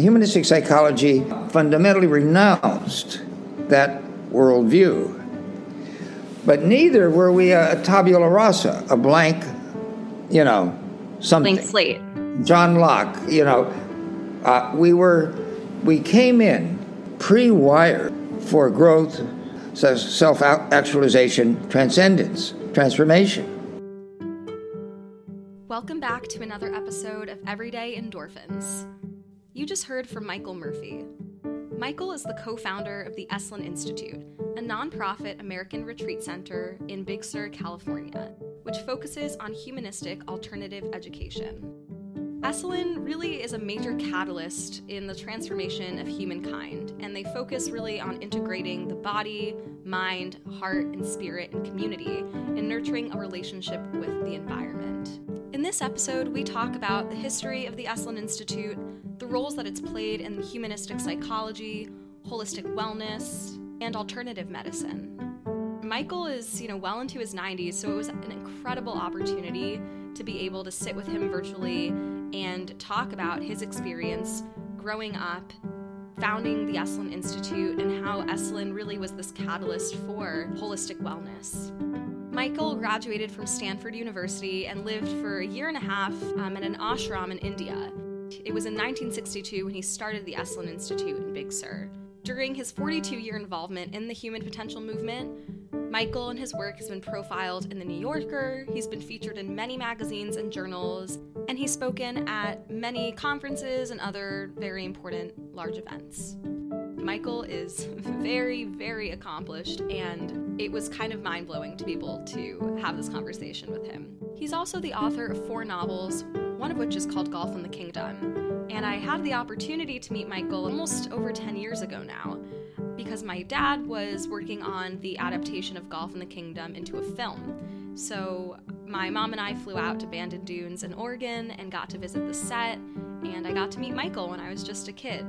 humanistic psychology fundamentally renounced that worldview. But neither were we a tabula rasa, a blank, you know, something. Blank slate. John Locke, you know, uh, we were, we came in pre-wired for growth, self-actualization, transcendence, transformation. Welcome back to another episode of Everyday Endorphins. You just heard from Michael Murphy. Michael is the co founder of the Esalen Institute, a nonprofit American retreat center in Big Sur, California, which focuses on humanistic alternative education. Esalen really is a major catalyst in the transformation of humankind, and they focus really on integrating the body, mind, heart, and spirit and community in nurturing a relationship with the environment. In this episode, we talk about the history of the Esalen Institute, roles that it's played in humanistic psychology, holistic wellness, and alternative medicine. Michael is, you know, well into his 90s, so it was an incredible opportunity to be able to sit with him virtually and talk about his experience growing up, founding the Esalen Institute, and how Esalen really was this catalyst for holistic wellness. Michael graduated from Stanford University and lived for a year and a half um, in an ashram in India. It was in 1962 when he started the Esalen Institute in Big Sur. During his 42 year involvement in the human potential movement, Michael and his work has been profiled in The New Yorker, he's been featured in many magazines and journals, and he's spoken at many conferences and other very important large events. Michael is very, very accomplished, and it was kind of mind blowing to be able to have this conversation with him. He's also the author of four novels, one of which is called Golf in the Kingdom. And I had the opportunity to meet Michael almost over 10 years ago now because my dad was working on the adaptation of Golf in the Kingdom into a film. So my mom and I flew out to Bandon Dunes in Oregon and got to visit the set, and I got to meet Michael when I was just a kid.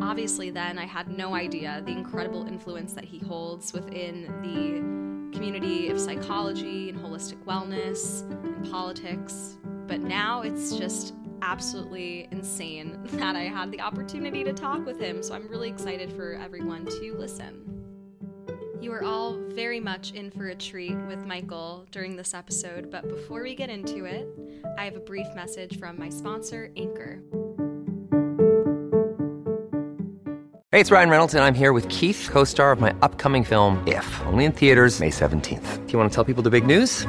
Obviously, then I had no idea the incredible influence that he holds within the community of psychology and holistic wellness and politics. But now it's just absolutely insane that I had the opportunity to talk with him, so I'm really excited for everyone to listen. You are all very much in for a treat with Michael during this episode, but before we get into it, I have a brief message from my sponsor, Anchor. Hey, it's Ryan Reynolds, and I'm here with Keith, co star of my upcoming film, If, only in theaters, May 17th. Do you want to tell people the big news?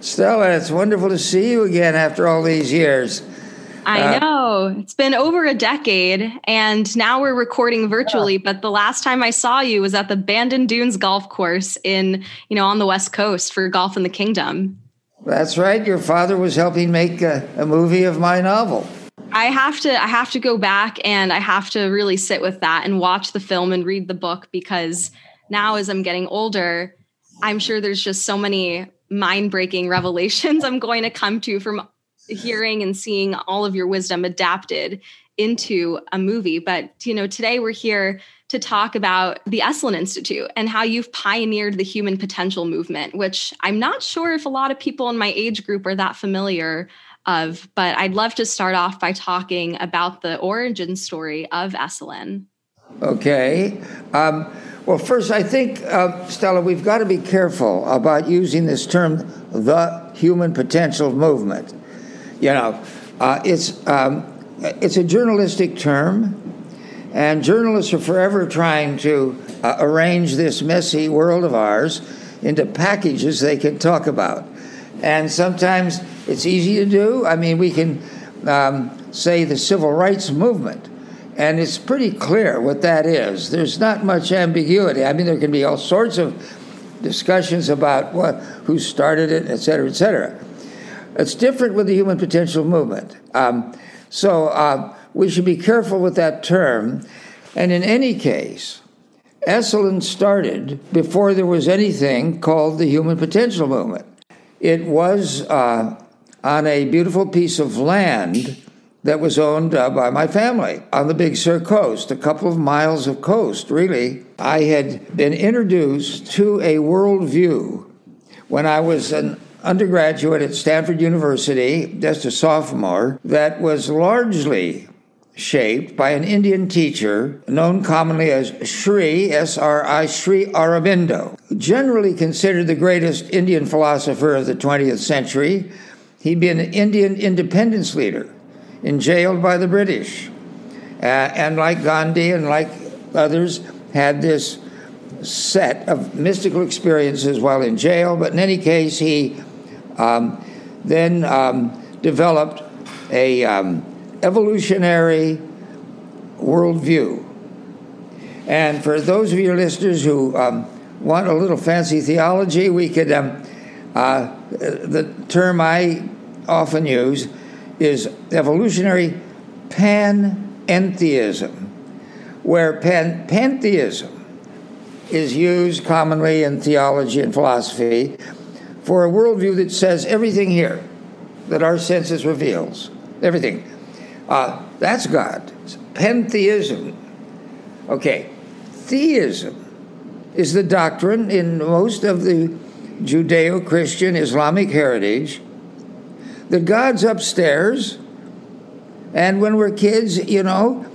Stella, it's wonderful to see you again after all these years. I uh, know. It's been over a decade and now we're recording virtually, but the last time I saw you was at the Bandon Dunes golf course in, you know, on the West Coast for Golf in the Kingdom. That's right. Your father was helping make a, a movie of my novel. I have to I have to go back and I have to really sit with that and watch the film and read the book because now as I'm getting older, I'm sure there's just so many mind breaking revelations I'm going to come to from hearing and seeing all of your wisdom adapted into a movie. But, you know, today we're here to talk about the Esalen Institute and how you've pioneered the human potential movement, which I'm not sure if a lot of people in my age group are that familiar of. But I'd love to start off by talking about the origin story of Esalen. Okay. Um, well, first, I think, uh, Stella, we've got to be careful about using this term, the human potential movement. You know, uh, it's, um, it's a journalistic term, and journalists are forever trying to uh, arrange this messy world of ours into packages they can talk about. And sometimes it's easy to do. I mean, we can um, say the civil rights movement and it's pretty clear what that is. There's not much ambiguity. I mean, there can be all sorts of discussions about what, who started it, et cetera, et cetera. It's different with the human potential movement. Um, so uh, we should be careful with that term. And in any case, Esalen started before there was anything called the human potential movement. It was uh, on a beautiful piece of land that was owned uh, by my family on the Big Sur coast, a couple of miles of coast, really. I had been introduced to a worldview when I was an undergraduate at Stanford University, just a sophomore, that was largely shaped by an Indian teacher known commonly as Sri, S R I, Sri Aurobindo, generally considered the greatest Indian philosopher of the 20th century. He'd been an Indian independence leader, jailed by the British, uh, and like Gandhi and like others, had this set of mystical experiences while in jail. But in any case, he um, then um, developed a um, evolutionary worldview. And for those of your listeners who um, want a little fancy theology, we could, um, uh, the term I often use is evolutionary panentheism, where pan- pantheism is used commonly in theology and philosophy for a worldview that says everything here that our senses reveals, everything uh, that's God. Pantheism. Okay. Theism is the doctrine in most of the Judeo Christian Islamic heritage that God's upstairs, and when we're kids, you know,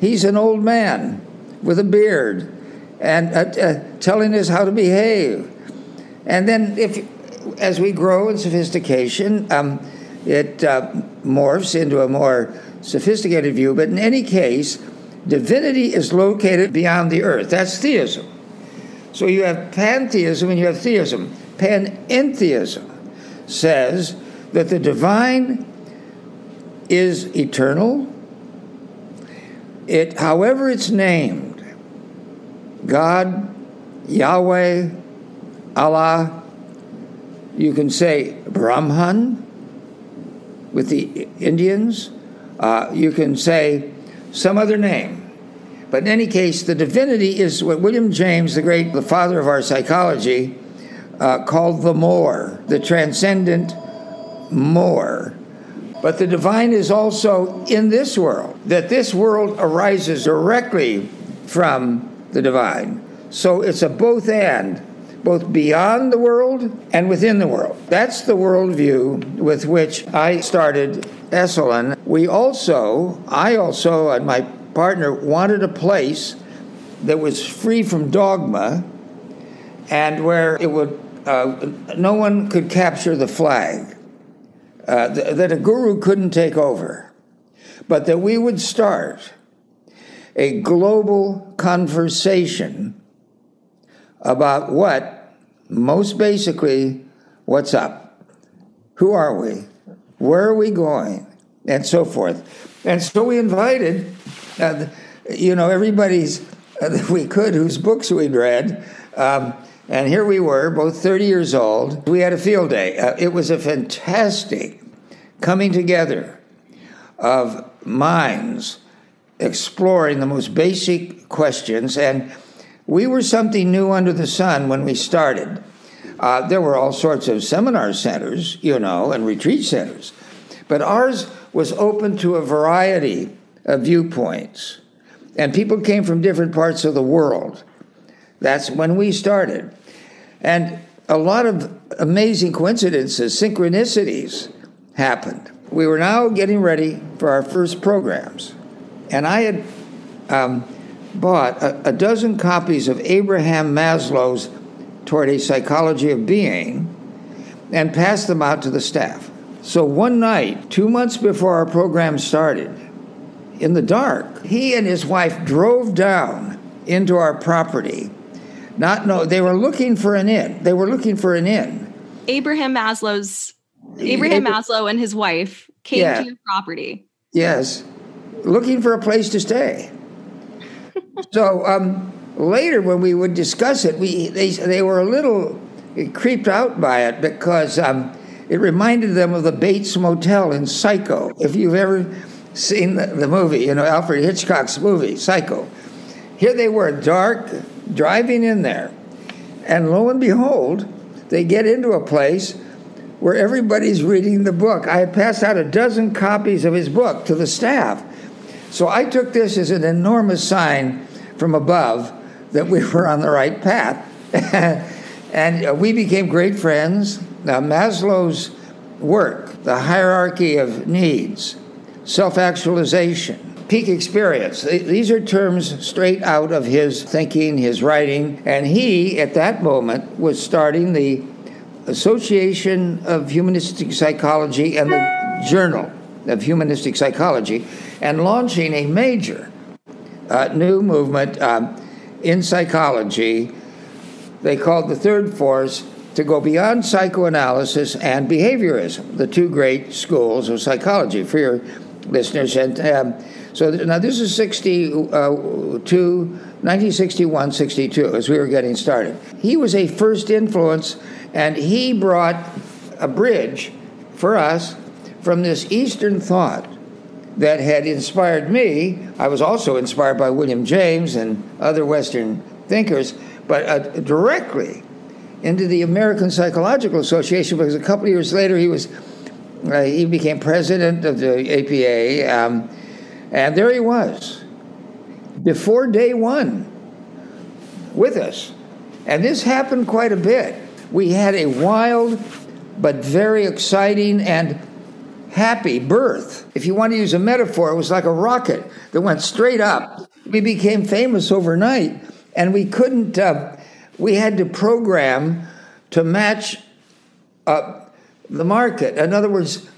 he's an old man with a beard and uh, uh, telling us how to behave. And then, if as we grow in sophistication, um, it uh, morphs into a more sophisticated view, but in any case, divinity is located beyond the earth. That's theism. So you have pantheism and you have theism. Panentheism says that the divine is eternal. It, however it's named, God, Yahweh, Allah, you can say Brahman with the Indians, uh, you can say some other name. But in any case, the divinity is what William James, the great, the father of our psychology, uh, called the more, the transcendent more. But the divine is also in this world, that this world arises directly from the divine. So it's a both and, both beyond the world and within the world. That's the worldview with which I started Esalen, we also, I also, and my partner wanted a place that was free from dogma and where it would, uh, no one could capture the flag, uh, th- that a guru couldn't take over, but that we would start a global conversation about what, most basically, what's up? Who are we? Where are we going? And so forth. And so we invited, uh, you know, everybody's uh, we could whose books we'd read. Um, and here we were, both 30 years old. We had a field day. Uh, it was a fantastic coming together of minds exploring the most basic questions. And we were something new under the sun when we started. Uh, there were all sorts of seminar centers, you know, and retreat centers. But ours was open to a variety of viewpoints. And people came from different parts of the world. That's when we started. And a lot of amazing coincidences, synchronicities happened. We were now getting ready for our first programs. And I had um, bought a, a dozen copies of Abraham Maslow's Toward a Psychology of Being and passed them out to the staff. So one night, two months before our program started, in the dark, he and his wife drove down into our property. Not no, they were looking for an inn. They were looking for an inn. Abraham Maslow's Abraham Abra- Maslow and his wife came yeah. to your property. Yes, looking for a place to stay. so um, later, when we would discuss it, we they they were a little creeped out by it because um, it reminded them of the Bates Motel in Psycho. If you've ever seen the, the movie, you know, Alfred Hitchcock's movie, Psycho. here they were, dark, driving in there. And lo and behold, they get into a place where everybody's reading the book. I passed out a dozen copies of his book to the staff. So I took this as an enormous sign from above that we were on the right path. and uh, we became great friends. Now, Maslow's work, the hierarchy of needs, self actualization, peak experience. These are terms straight out of his thinking, his writing. And he, at that moment, was starting the Association of Humanistic Psychology and the Journal of Humanistic Psychology and launching a major uh, new movement um, in psychology they called the third force to go beyond psychoanalysis and behaviorism, the two great schools of psychology for your listeners. And um, so now this is 62, uh, 1961, 62, as we were getting started. He was a first influence, and he brought a bridge for us from this Eastern thought that had inspired me. I was also inspired by William James and other Western thinkers, but uh, directly into the American Psychological Association because a couple of years later he was uh, he became president of the APA, um, and there he was before day one with us, and this happened quite a bit. We had a wild but very exciting and happy birth. If you want to use a metaphor, it was like a rocket that went straight up. We became famous overnight, and we couldn't. Uh, we had to program to match up the market. In other words,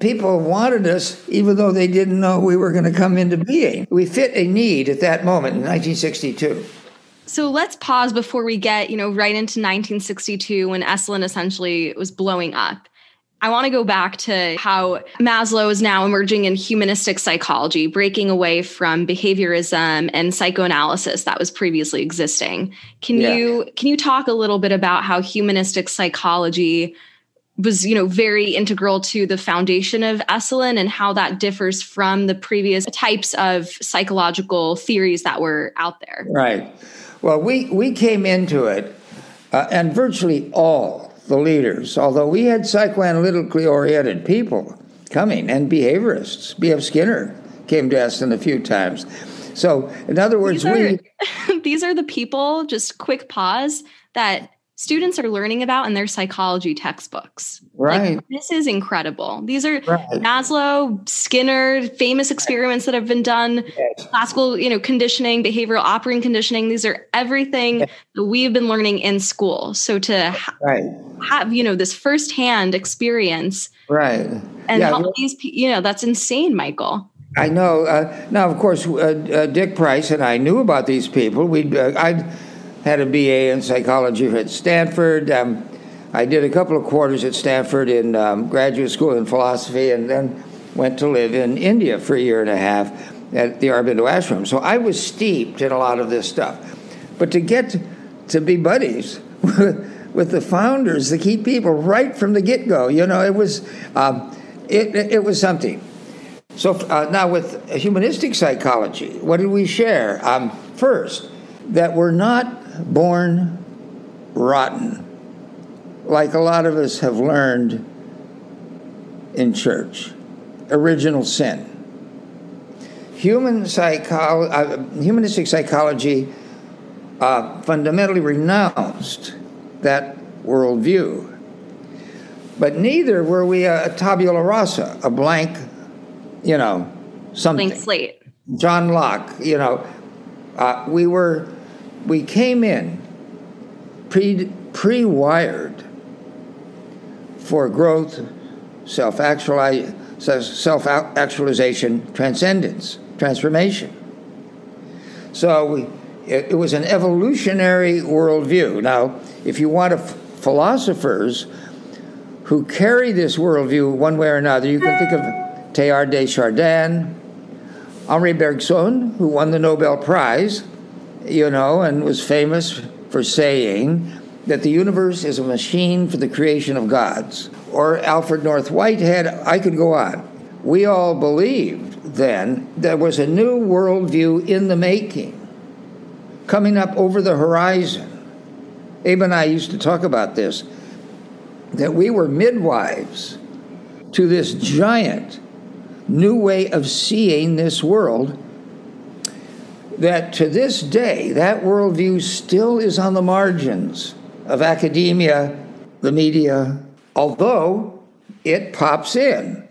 people wanted us even though they didn't know we were going to come into being. We fit a need at that moment in 1962. So let's pause before we get, you know, right into 1962 when Esalen essentially was blowing up. I want to go back to how Maslow is now emerging in humanistic psychology, breaking away from behaviorism and psychoanalysis that was previously existing. Can yeah. you can you talk a little bit about how humanistic psychology was, you know, very integral to the foundation of Esalen and how that differs from the previous types of psychological theories that were out there? Right. Well, we we came into it uh, and virtually all the leaders, although we had psychoanalytically oriented people coming and behaviorists. B.F. Skinner came to Esalen a few times. So, in other words, these are, we. these are the people, just quick pause, that students are learning about in their psychology textbooks. Right. Like, this is incredible. These are right. Maslow, Skinner, famous experiments that have been done, yes. classical, you know, conditioning, behavioral operating conditioning. These are everything yes. that we've been learning in school. So to ha- right. have, you know, this firsthand experience. Right. And yeah. these, you know, that's insane, Michael. I know. Uh, now, of course, uh, uh, Dick Price and I knew about these people. We, uh, I had a BA in psychology at Stanford. Um, I did a couple of quarters at Stanford in um, graduate school in philosophy, and then went to live in India for a year and a half at the Aurobindo ashram. So I was steeped in a lot of this stuff. But to get to be buddies with the founders, the key people, right from the get go, you know, it was um, it, it was something. So uh, now with humanistic psychology, what did we share? Um, first, that we're not born rotten, like a lot of us have learned in church. Original sin. Human psycholo- uh, humanistic psychology uh, fundamentally renounced that worldview. But neither were we a, tabula rasa, a blank, you know, something. Blank slate. John Locke, you know, uh, we were we came in pre pre wired for growth, self self actualization, transcendence, transformation. So we, it, it, was an evolutionary worldview. Now, if you want f- philosophers who carry this worldview one way or another, you can think of Teilhard de Chardin, Henri Bergson, who won the Nobel Prize you know, and was famous for saying that the universe is a machine for the creation of gods. Or Alfred North Whitehead, I could go on. We all believed then there was a new worldview in the making. coming up over the horizon. Abe and I used to talk about this that we were midwives to this giant new way of seeing this world. That to this day, that worldview still is on the margins of academia, the media, although it pops in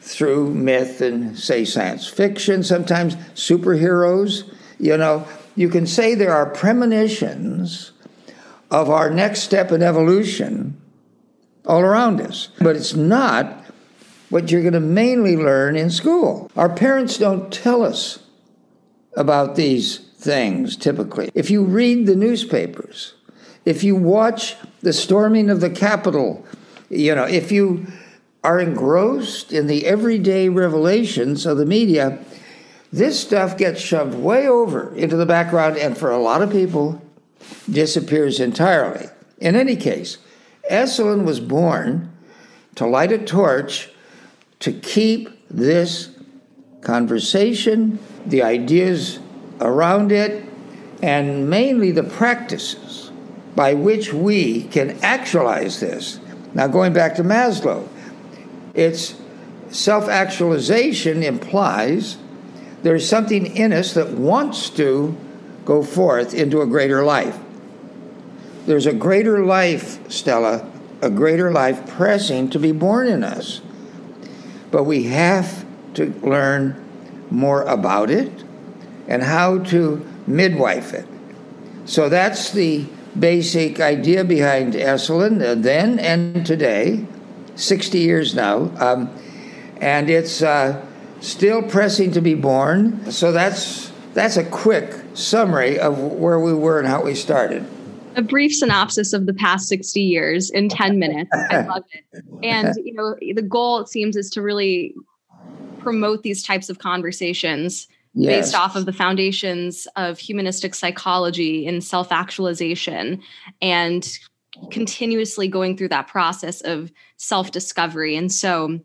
through myth and, say, science fiction, sometimes superheroes. You know, you can say there are premonitions of our next step in evolution all around us. But it's not what you're going to mainly learn in school. Our parents don't tell us about these things typically. If you read the newspapers, if you watch the storming of the Capitol, you know, if you are engrossed in the everyday revelations of the media, this stuff gets shoved way over into the background and for a lot of people disappears entirely. In any case, Esalen was born to light a torch to keep this conversation, the ideas around it, and mainly the practices by which we can actualize this. Now, going back to Maslow, it's self actualization implies there's something in us that wants to go forth into a greater life. There's a greater life, Stella, a greater life pressing to be born in us. But we have to learn more about it and how to midwife it. So that's the basic idea behind Esalen uh, then and today, 60 years now. Um, and it's uh, still pressing to be born. So that's, that's a quick summary of where we were and how we started a brief synopsis of the past 60 years in 10 minutes. I love it. And you know, the goal it seems is to really promote these types of conversations yes. based off of the foundations of humanistic psychology and self-actualization and continuously going through that process of self-discovery. And so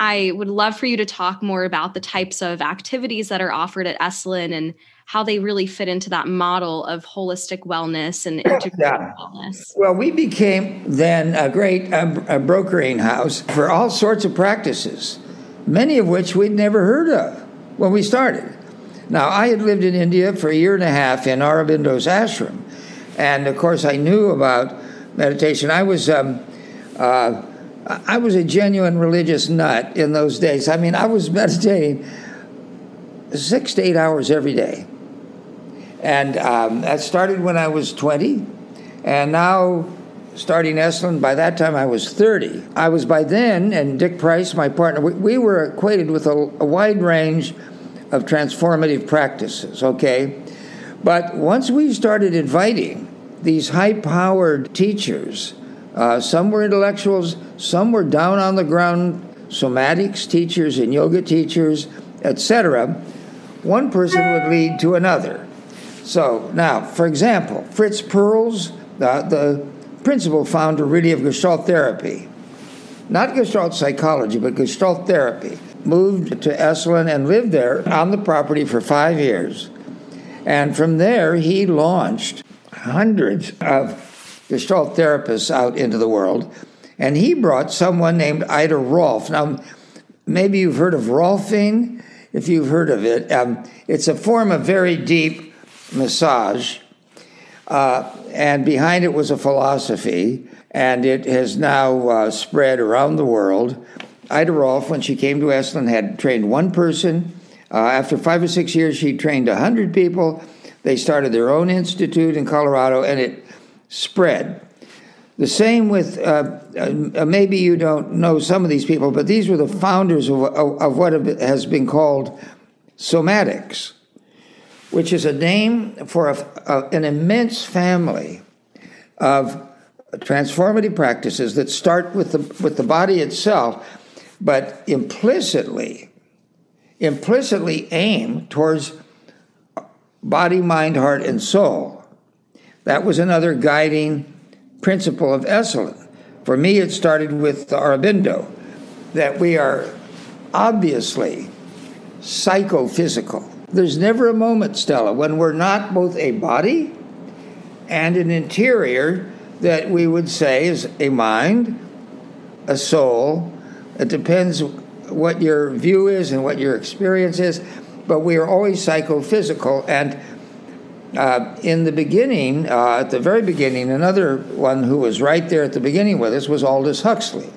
I would love for you to talk more about the types of activities that are offered at Esalen and how they really fit into that model of holistic wellness and integrated yeah. wellness. Well, we became then a great uh, brokering house for all sorts of practices, many of which we'd never heard of when we started. Now, I had lived in India for a year and a half in Aurobindo's ashram, and of course, I knew about meditation. I was. Um, uh, I was a genuine religious nut in those days. I mean, I was meditating six to eight hours every day. And um, that started when I was 20. And now, starting Esalen, by that time I was 30. I was by then, and Dick Price, my partner, we, we were acquainted with a, a wide range of transformative practices, okay? But once we started inviting these high powered teachers, uh, some were intellectuals, some were down on the ground somatics teachers and yoga teachers, etc. One person would lead to another. So now, for example, Fritz Perls, uh, the principal founder really of Gestalt therapy, not Gestalt psychology, but Gestalt therapy, moved to Esalen and lived there on the property for five years. And from there, he launched hundreds of Gestalt therapists out into the world. And he brought someone named Ida Rolf. Now, maybe you've heard of Rolfing, if you've heard of it. Um, it's a form of very deep massage, uh, and behind it was a philosophy, and it has now uh, spread around the world. Ida Rolf, when she came to Esalen, had trained one person. Uh, after five or six years, she trained 100 people. They started their own institute in Colorado, and it spread. The same with, uh, uh, maybe you don't know some of these people, but these were the founders of, of, of what has been called somatics which is a name for a, a, an immense family of transformative practices that start with the, with the body itself, but implicitly, implicitly aim towards body, mind, heart, and soul. That was another guiding principle of Esalen. For me, it started with the Aurobindo, that we are obviously psychophysical There's never a moment, Stella, when we're not both a body and an interior that we would say is a mind, a soul. It depends what your view is and what your experience is, but we are always psychophysical. And uh, in the beginning, uh, at the very beginning, another one who was right there at the beginning with us was Aldous Huxley.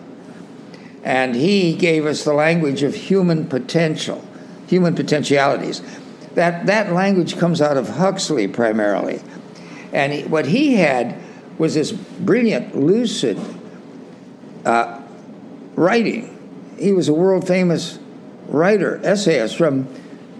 And he gave us the language of human potential, human potentialities. That, that language comes out of Huxley primarily. And he, what he had was this brilliant, lucid uh, writing. He was a world famous writer, essayist from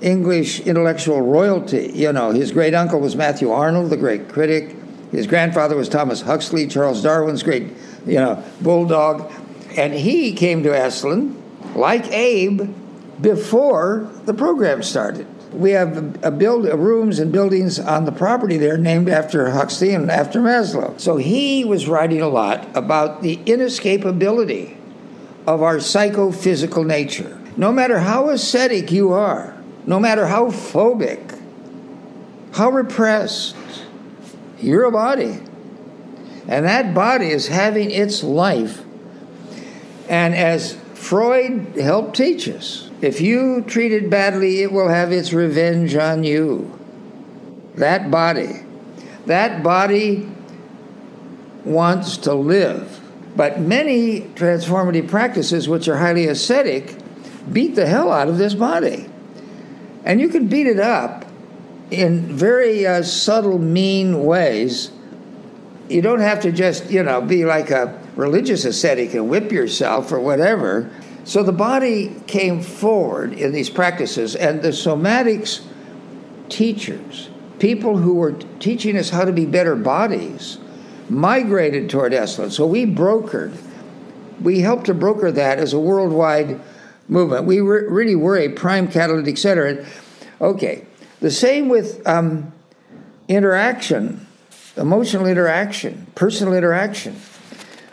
English intellectual royalty. You know, his great uncle was Matthew Arnold, the great critic. His grandfather was Thomas Huxley, Charles Darwin's great, you know, bulldog. And he came to Esalen, like Abe, before the program started we have a build a rooms and buildings on the property there named after Huxley and after Maslow. So he was writing a lot about the inescapability of our psychophysical nature. No matter how ascetic you are, no matter how phobic, how repressed, you're a body. And that body is having its life. And as Freud helped teach us, if you treat it badly, it will have its revenge on you. That body. That body wants to live. But many transformative practices, which are highly ascetic, beat the hell out of this body. And you can beat it up in very uh, subtle, mean ways. You don't have to just, you know, be like a religious ascetic and whip yourself or whatever. So the body came forward in these practices, and the somatics teachers, people who were teaching us how to be better bodies, migrated toward Esalen. So we brokered, we helped to broker that as a worldwide movement. We re- really were a prime catalytic center. Okay, the same with um, interaction, emotional interaction, personal interaction.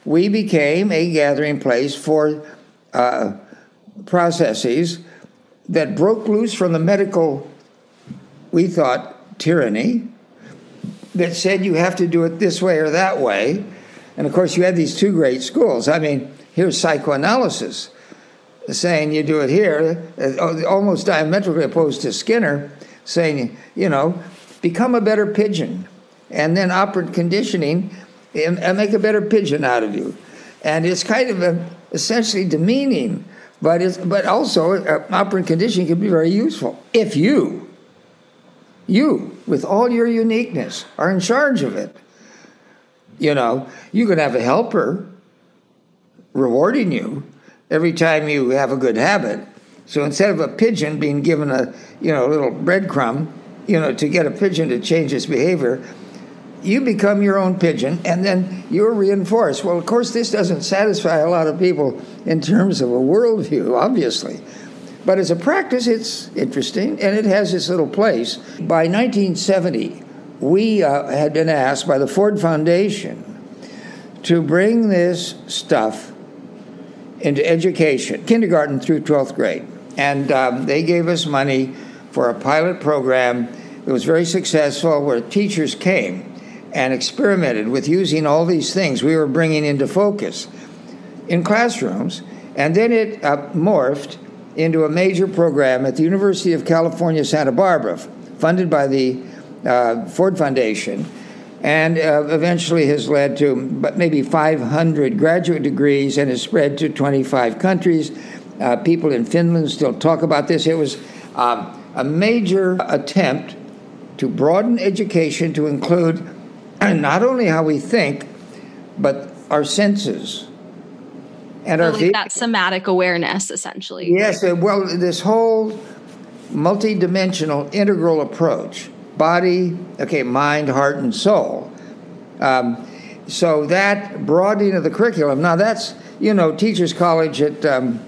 We became a gathering place for uh, processes that broke loose from the medical, we thought, tyranny that said you have to do it this way or that way. And of course, you had these two great schools. I mean, here's psychoanalysis saying you do it here, uh, almost diametrically opposed to Skinner saying, you know, become a better pigeon. And then operant conditioning and make a better pigeon out of you. And it's kind of a essentially demeaning, but it's, but also uh, operant conditioning can be very useful if you, you with all your uniqueness, are in charge of it. You know, you can have a helper rewarding you every time you have a good habit. So instead of a pigeon being given a you know a little breadcrumb, you know, to get a pigeon to change its behavior, you become your own pigeon and then you're reinforced. Well, of course, this doesn't satisfy a lot of people in terms of a worldview, obviously. But as a practice, it's interesting and it has its little place. By 1970, we uh, had been asked by the Ford Foundation to bring this stuff into education, kindergarten through 12th grade. And um, they gave us money for a pilot program. It was very successful where teachers came and experimented with using all these things we were bringing into focus in classrooms, and then it uh, morphed into a major program at the University of California, Santa Barbara, funded by the uh, Ford Foundation, and uh, eventually has led to maybe 500 graduate degrees and has spread to 25 countries. Uh, people in Finland still talk about this. It was um, a major attempt to broaden education to include not only how we think, but our senses and our like that somatic awareness, essentially. Yes, uh, well, this whole multidimensional integral approach body, okay, mind, heart, and soul. Um, so that broadening of the curriculum, now that's, you know, Teachers College at um,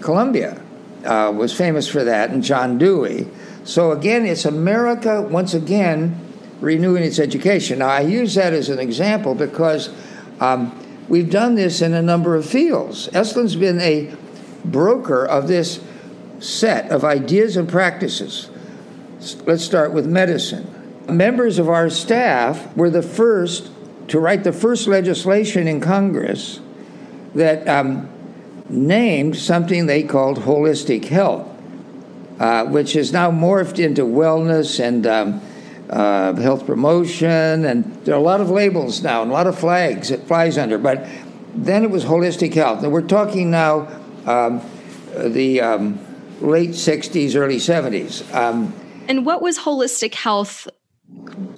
Columbia uh, was famous for that, and John Dewey. So again, it's America, once again, renewing its education. Now, I use that as an example because um, we've done this in a number of fields. Esalen's been a broker of this set of ideas and practices let's start with medicine. Members of our staff were the first to write the first legislation in Congress that um, named something they called holistic health, uh, which has now morphed into wellness and um, uh, health promotion. And there are a lot of labels now and a lot of flags it flies under. But then it was holistic health. And we're talking now um, the um, late 60s, early 70s. Um, and what was holistic health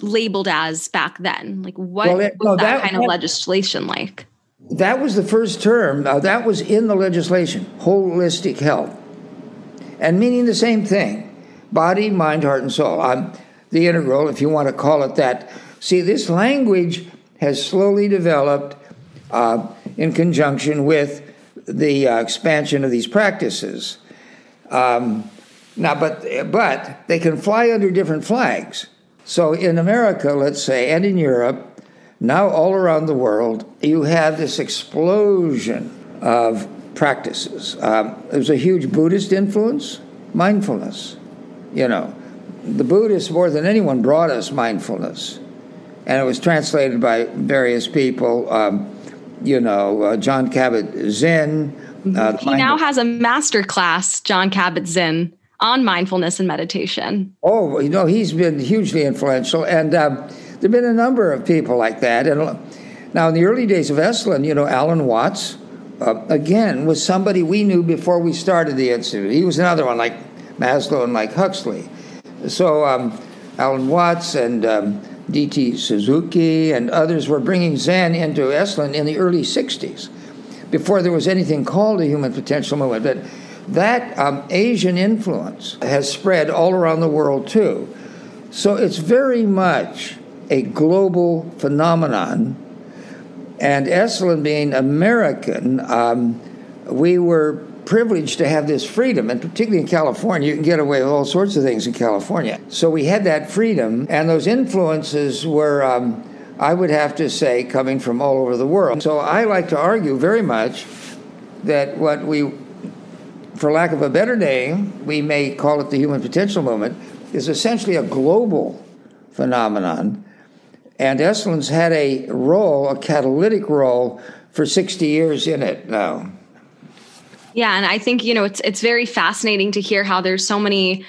labeled as back then? Like, what well, it, was no, that, that, kind of that, legislation like? That was the first term. Uh, that was in the legislation, holistic health, and meaning the same thing body, mind, heart, and soul. Um, the integral, if you want to call it that. See, this language has slowly developed uh, in conjunction with the uh, expansion of these practices. Um, now, but but they can fly under different flags. So in America, let's say, and in Europe, now all around the world, you have this explosion of practices. Um, there's a huge Buddhist influence, mindfulness. You know, the Buddhists more than anyone brought us mindfulness, and it was translated by various people. Um, you know, uh, Jon Kabat-Zinn. Uh, he now has a master class, Jon Kabat-Zinn, on mindfulness and meditation. Oh, you know, he's been hugely influential, and um, there've been a number of people like that. And now, in the early days of Esalen, you know, Alan Watts, uh, again, was somebody we knew before we started the institute. He was another one like Maslow and like Huxley. So, um, Alan Watts and um, D.T. Suzuki and others were bringing Zen into Esalen in the early 60s, before there was anything called a human potential movement. But that um, Asian influence has spread all around the world too. So it's very much a global phenomenon. And Esalen being American, um, we were privileged to have this freedom, and particularly in California, you can get away with all sorts of things in California. So we had that freedom, and those influences were, um, I would have to say, coming from all over the world. So I like to argue very much that what we, for lack of a better name, we may call it the human potential movement, is essentially a global phenomenon. And Esalen's had a role, a catalytic role, for 60 years in it now. Yeah, and I think you know it's it's very fascinating to hear how there's so many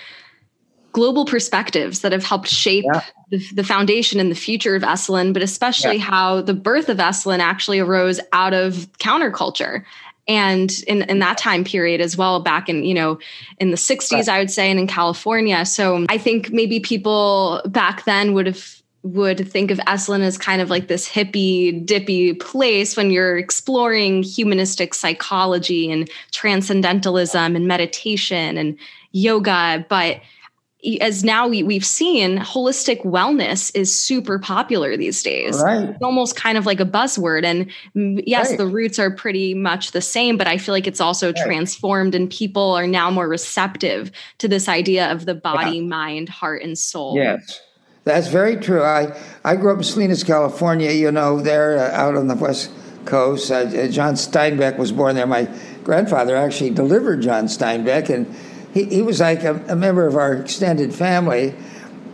global perspectives that have helped shape yeah. the, the, foundation and the future of Esalen, but especially yeah. how the birth of Esalen actually arose out of counterculture and in, in that time period as well back in you know in the 60s right. i would say and in california so i think maybe people back then would have would think of Esalen as kind of like this hippy dippy place when you're exploring humanistic psychology and transcendentalism and meditation and yoga. But as now we, we've seen, holistic wellness is super popular these days. Right. It's almost kind of like a buzzword. And yes, right. the roots are pretty much the same, but I feel like it's also right. transformed and people are now more receptive to this idea of the body, yeah. mind, heart, and soul. Yes. That's very true. I, I grew up in Salinas, California, you know, there uh, out on the west coast. Uh, uh, John Steinbeck was born there. My grandfather actually delivered John Steinbeck, and he, he was like a, a member of our extended family.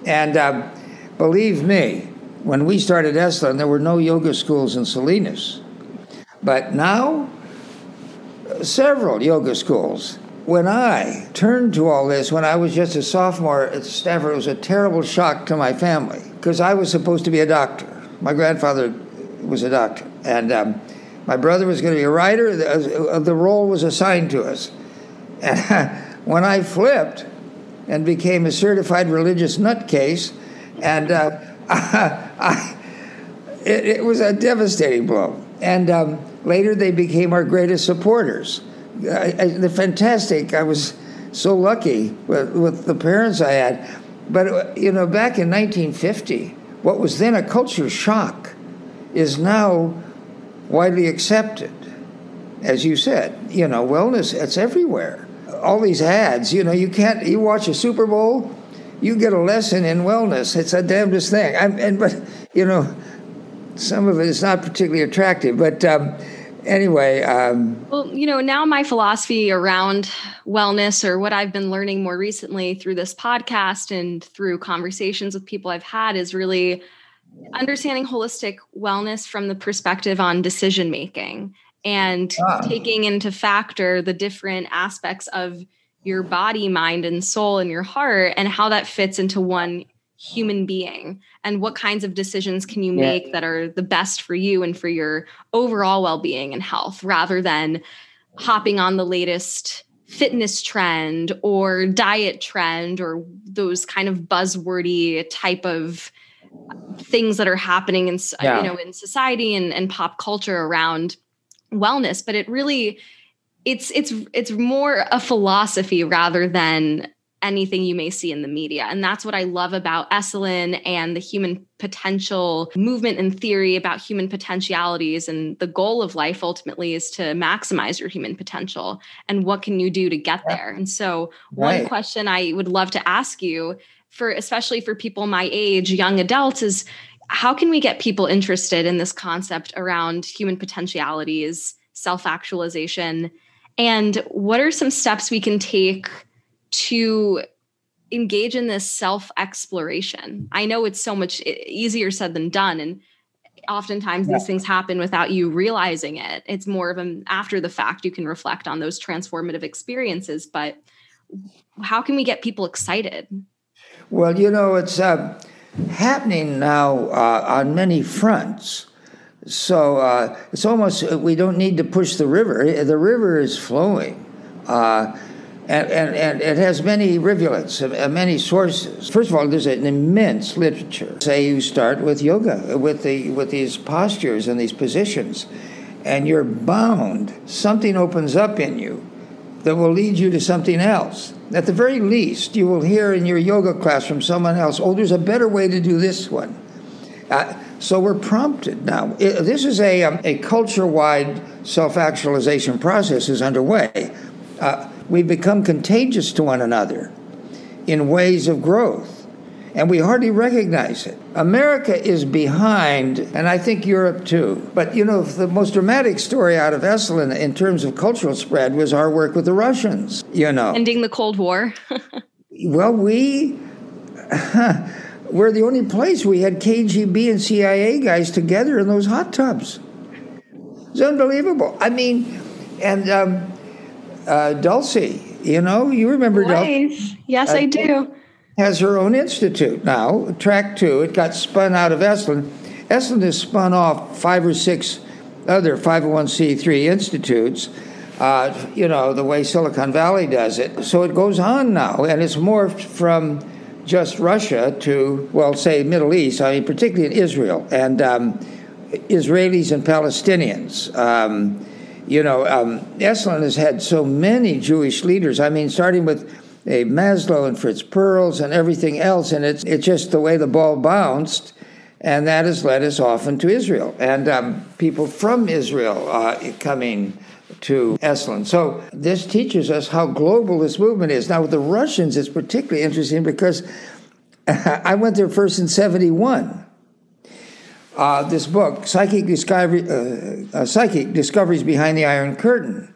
And um, believe me, when we started Esalen, there were no yoga schools in Salinas. But now, several yoga schools when I turned to all this, when I was just a sophomore at Stanford, it was a terrible shock to my family because I was supposed to be a doctor. My grandfather was a doctor, and um, my brother was going to be a writer. The, uh, the role was assigned to us. And when I flipped and became a certified religious nutcase, and uh, I, it, it, was a devastating blow. And um, later they became our greatest supporters I, I, they're fantastic. I was so lucky with, with the parents I had. But, you know, back in 1950, what was then a culture shock is now widely accepted. As you said, you know, wellness, it's everywhere. All these ads, you know, you can't, you watch a Super Bowl, you get a lesson in wellness. It's a damnedest thing. I'm, and, but, you know, some of it is not particularly attractive, but um, anyway. Um, well, you know, now my philosophy around wellness, or what I've been learning more recently through this podcast and through conversations with people I've had, is really understanding holistic wellness from the perspective on decision making and ah. taking into factor the different aspects of your body, mind, and soul and your heart and how that fits into one human being and what kinds of decisions can you make yeah. that are the best for you and for your overall well-being and health rather than hopping on the latest fitness trend or diet trend or those kind of buzzwordy type of things that are happening in uh, yeah. you know in society and, and pop culture around wellness but it really it's it's it's more a philosophy rather than anything you may see in the media. And that's what I love about Esalen and the human potential movement and theory about human potentialities. And the goal of life ultimately is to maximize your human potential. And what can you do to get there? And so, right. one question I would love to ask you for especially for people my age, young adults, is how can we get people interested in this concept around human potentialities, self actualization? And what are some steps we can take to engage in this self exploration? I know it's so much easier said than done. And oftentimes yeah. these things happen without you realizing it. It's more of an after the fact, you can reflect on those transformative experiences. But how can we get people excited? Well, you know, it's uh, happening now uh, on many fronts. So uh, it's almost, we don't need to push the river. The river is flowing. Uh, and, and, and, it has many rivulets, uh, many sources. First of all, there's an immense literature. Say you start with yoga, with, the, with these postures and these positions, and you're bound. Something opens up in you that will lead you to something else. At the very least, you will hear in your yoga class from someone else, oh, there's a better way to do this one. Uh, so we're prompted now. this is a, um, a culture wide self actualization process is underway. Uh, we've become contagious to one another in ways of growth and we hardly recognize it. America is behind, and I think Europe too. But you know, the most dramatic story out of Esalen in terms of cultural spread was our work with the Russians, you know. Ending the Cold War. well, we. we're the only place we had KGB and CIA guys together in those hot tubs. It's unbelievable. I mean, and um, uh, Dulcie, you know, you remember Dulcie? Yes, uh, I do has her own institute now, Track Two. It got spun out of Esalen. Esalen has spun off five or six other 501c3 institutes, uh, you know, the way Silicon Valley does it. So it goes on now, and it's morphed from just Russia to, well, say, Middle East, I mean, particularly in Israel, and um, Israelis and Palestinians. Um, you know, um, Esalen has had so many Jewish leaders. I mean, starting with a Maslow and Fritz Perls and everything else. And it's, it's just the way the ball bounced. And that has led us often to Israel and um, people from Israel uh, coming to Esalen. So this teaches us how global this movement is. Now, with the Russians, it's particularly interesting because I went there first in 71. Uh, this book, Psychic, Discovery, uh, uh, Psychic Discoveries Behind the Iron Curtain.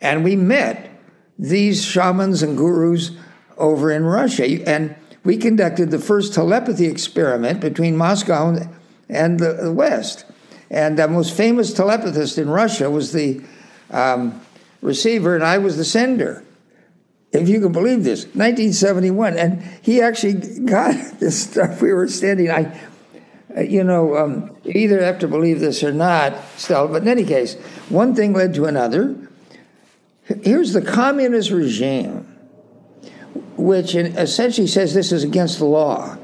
And we met these shamans and gurus over in Russia. And we conducted the first telepathy experiment between Moscow and the West. And the most famous telepathist in Russia was the um, receiver, and I was the sender. If you can believe this, 1971, and he actually got this stuff. We were standing. I, you know, um, you either have to believe this or not, Stella. But in any case, one thing led to another. Here's the communist regime, which essentially says this is against the law.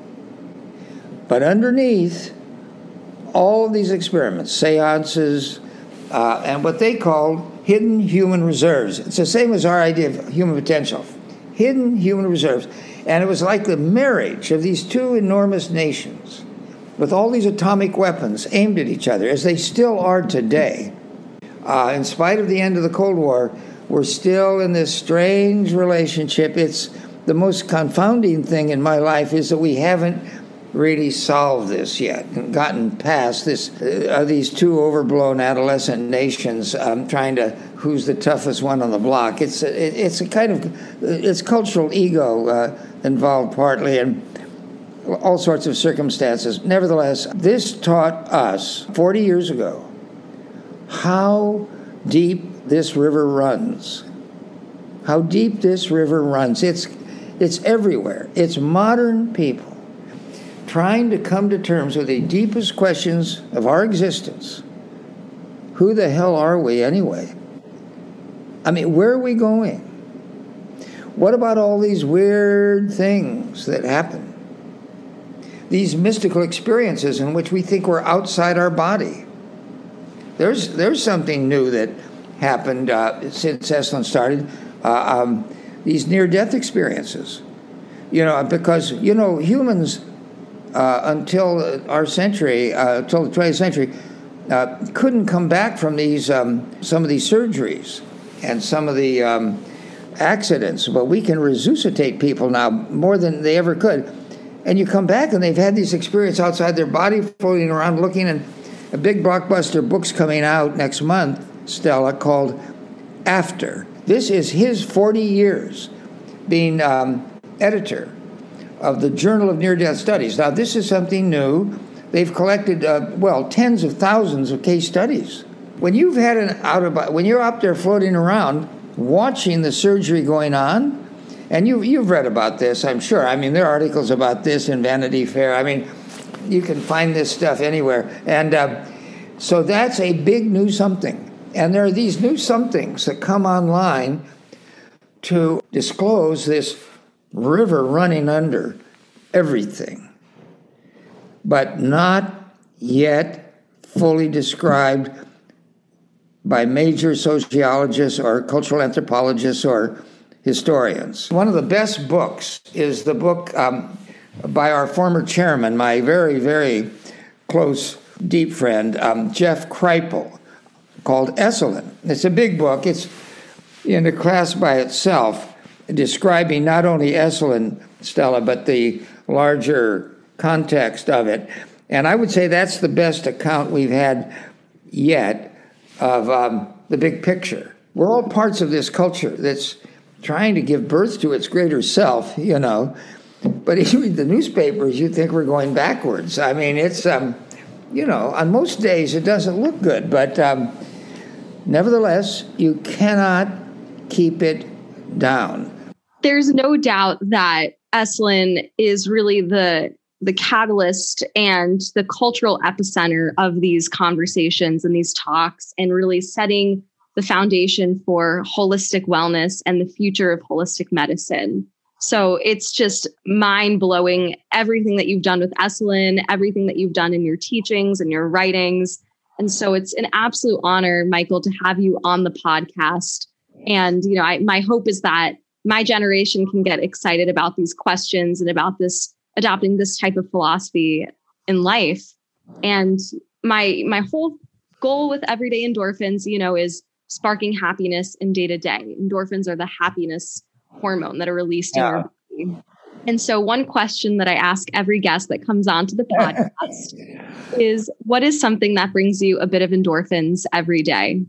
But underneath all these experiments, seances, uh, and what they called hidden human reserves. It's the same as our idea of human potential. Hidden human reserves. And it was like the marriage of these two enormous nations with all these atomic weapons aimed at each other, as they still are today. Uh, in spite of the end of the Cold War, we're still in this strange relationship. It's the most confounding thing in my life is that we haven't really solved this yet and gotten past this. Uh, these two overblown adolescent nations um, trying to who's the toughest one on the block. It's a, it's a kind of it's cultural ego uh, involved partly and all sorts of circumstances. Nevertheless, this taught us 40 years ago how deep this river runs. How deep this river runs. It's it's everywhere. It's modern people trying to come to terms with the deepest questions of our existence. Who the hell are we anyway? I mean, where are we going? What about all these weird things that happen? These mystical experiences in which we think we're outside our body. There's, there's something new that happened uh, since Esalen started. Uh, um, these near death experiences. You know, because, you know, humans uh, until our century, uh, until the 20th century, uh, couldn't come back from these um, some of these surgeries and some of the um, accidents. But we can resuscitate people now more than they ever could. And you come back and they've had this experience outside their body, floating around, looking. And a big blockbuster book's coming out next month, Stella, called After. This is his 40 years being um, editor of the Journal of Near Death Studies. Now, this is something new. They've collected, uh, well, tens of thousands of case studies. When you've had an out of, when you're up there floating around watching the surgery going on, and you, you've read about this, I'm sure. I mean, there are articles about this in Vanity Fair. I mean, you can find this stuff anywhere. And uh, so that's a big new something. And there are these new somethings that come online to disclose this river running under everything, but not yet fully described by major sociologists or cultural anthropologists or historians. One of the best books is the book um, by our former chairman, my very, very close, deep friend, um, Jeff Kripal, called Esalen. It's a big book. It's in a class by itself describing not only Esalen, Stella, but the larger context of it. And I would say that's the best account we've had yet of um, the big picture. We're all parts of this culture that's trying to give birth to its greater self, you know. But if you read the newspapers, you think we're going backwards. I mean, it's, um, you know, on most days it doesn't look good, but um, nevertheless, you cannot keep it down there's no doubt that Esalen is really the the catalyst and the cultural epicenter of these conversations and these talks and really setting the foundation for holistic wellness and the future of holistic medicine. So it's just mind blowing everything that you've done with Esalen, everything that you've done in your teachings and your writings. And so it's an absolute honor, Michael, to have you on the podcast. And, you know, I, my hope is that my generation can get excited about these questions and about this adopting this type of philosophy in life and my my whole goal with everyday endorphins you know is sparking happiness in day to day endorphins are the happiness hormone that are released yeah. in your body and so one question that i ask every guest that comes onto the podcast is what is something that brings you a bit of endorphins every day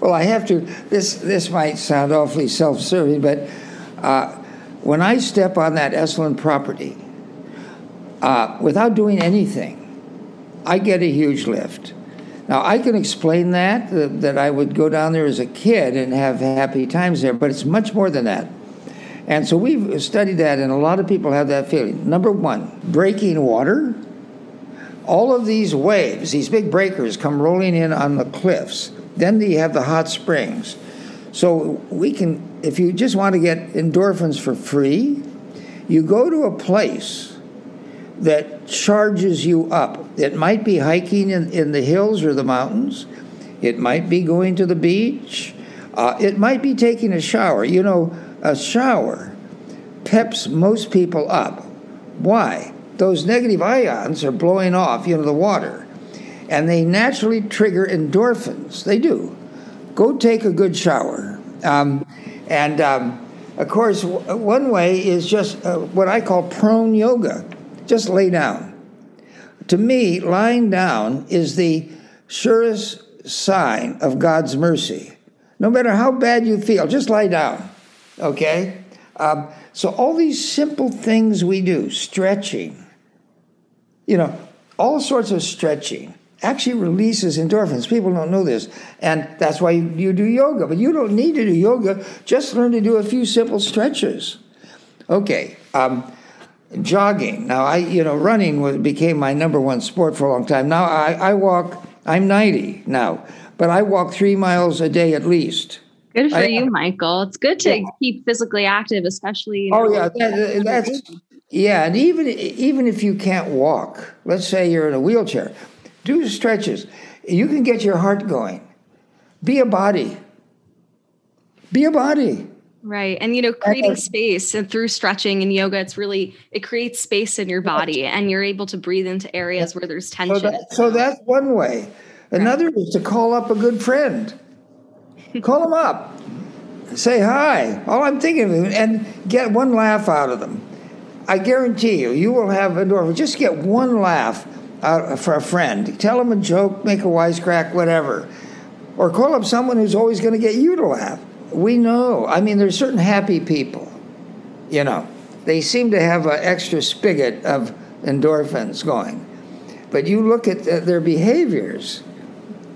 well i have to this this might sound awfully self-serving but uh, when I step on that Esalen property, uh, without doing anything, I get a huge lift. Now, I can explain that, that, that I would go down there as a kid and have happy times there, but it's much more than that. And so we've studied that, and a lot of people have that feeling. Number one, breaking water. All of these waves, these big breakers, come rolling in on the cliffs. Then you have the hot springs. So we can if you just want to get endorphins for free, you go to a place that charges you up. It might be hiking in, in the hills or the mountains, it might be going to the beach, uh, it might be taking a shower. You know, a shower peps most people up. Why? Those negative ions are blowing off, you know, the water, and they naturally trigger endorphins. They do. Go take a good shower. Um, and um, of course, one way is just uh, what I call prone yoga. Just lay down. to me, lying down is the surest sign of God's mercy. No matter how bad you feel, just lie down, okay? Um, so, all these simple things we do, stretching, you know, all sorts of stretching actually releases endorphins. People don't know this. And that's why you, do yoga. But you don't need to do yoga, just learn to do a few simple stretches. Okay. Um, jogging. Now, I, you know, running was, became my number one sport for a long time. Now, I, I walk, I'm 90 now, but I walk three miles a day at least. Good for I, you, Michael. It's good to yeah. keep physically active, especially. oh yeah, that, that's yeah, and even even if you can't walk, let's say you're in a wheelchair, do stretches. You can get your heart going. Be a body. Be a body. Right. And, you know, creating space and through stretching and yoga, it's really, it creates space in your body and you're able to breathe into areas where there's tension. So, that, so that's one way. Another right. is to call up a good friend. call them up. Say hi. All I'm thinking of, and get one laugh out of them. I guarantee you, you will have endorphins. Just get one laugh out uh, for a friend. Tell them a joke, make a wisecrack, whatever. Or call up someone who's always going to get you to laugh. We know. I mean, there's certain happy people, you know, they seem to have an extra spigot of endorphins going. But you look at their behaviors,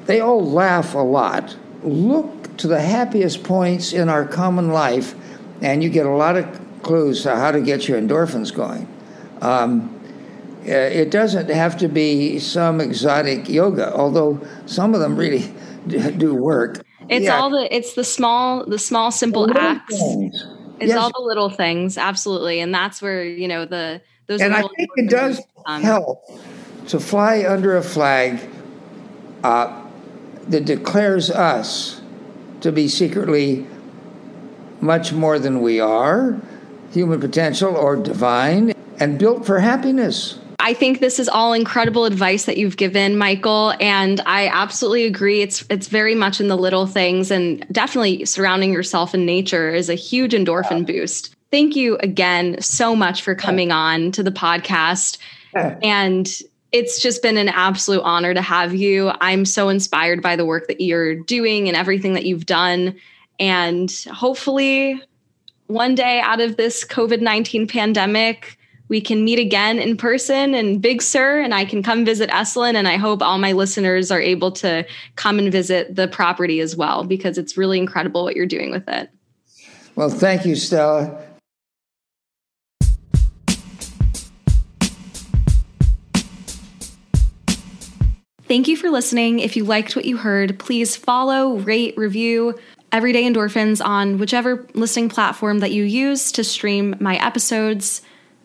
they all laugh a lot. Look to the happiest points in our common life, and you get a lot of clues to how to get your endorphins going. Um, uh, it doesn't have to be some exotic yoga, although some of them really do work. It's yeah. all the it's the small the small simple the acts. Things. It's yes. all the little things, absolutely, and that's where you know the those. And I think it does help to fly under a flag uh, that declares us to be secretly much more than we are, human potential or divine, and built for happiness. I think this is all incredible advice that you've given, Michael, and I absolutely agree. It's it's very much in the little things, and definitely surrounding yourself in nature is a huge endorphin boost. Thank you again so much for coming on to the podcast, and it's just been an absolute honor to have you. I'm so inspired by the work that you're doing and everything that you've done, and hopefully, one day out of this COVID nineteen pandemic we can meet again in person in Big Sur and I can come visit Esalen. And I hope all my listeners are able to come and visit the property as well because it's really incredible what you're doing with it. Well, thank you, Stella. Thank you for listening. If you liked what you heard, please follow, rate, review Everyday Endorphins on whichever listening platform that you use to stream my episodes.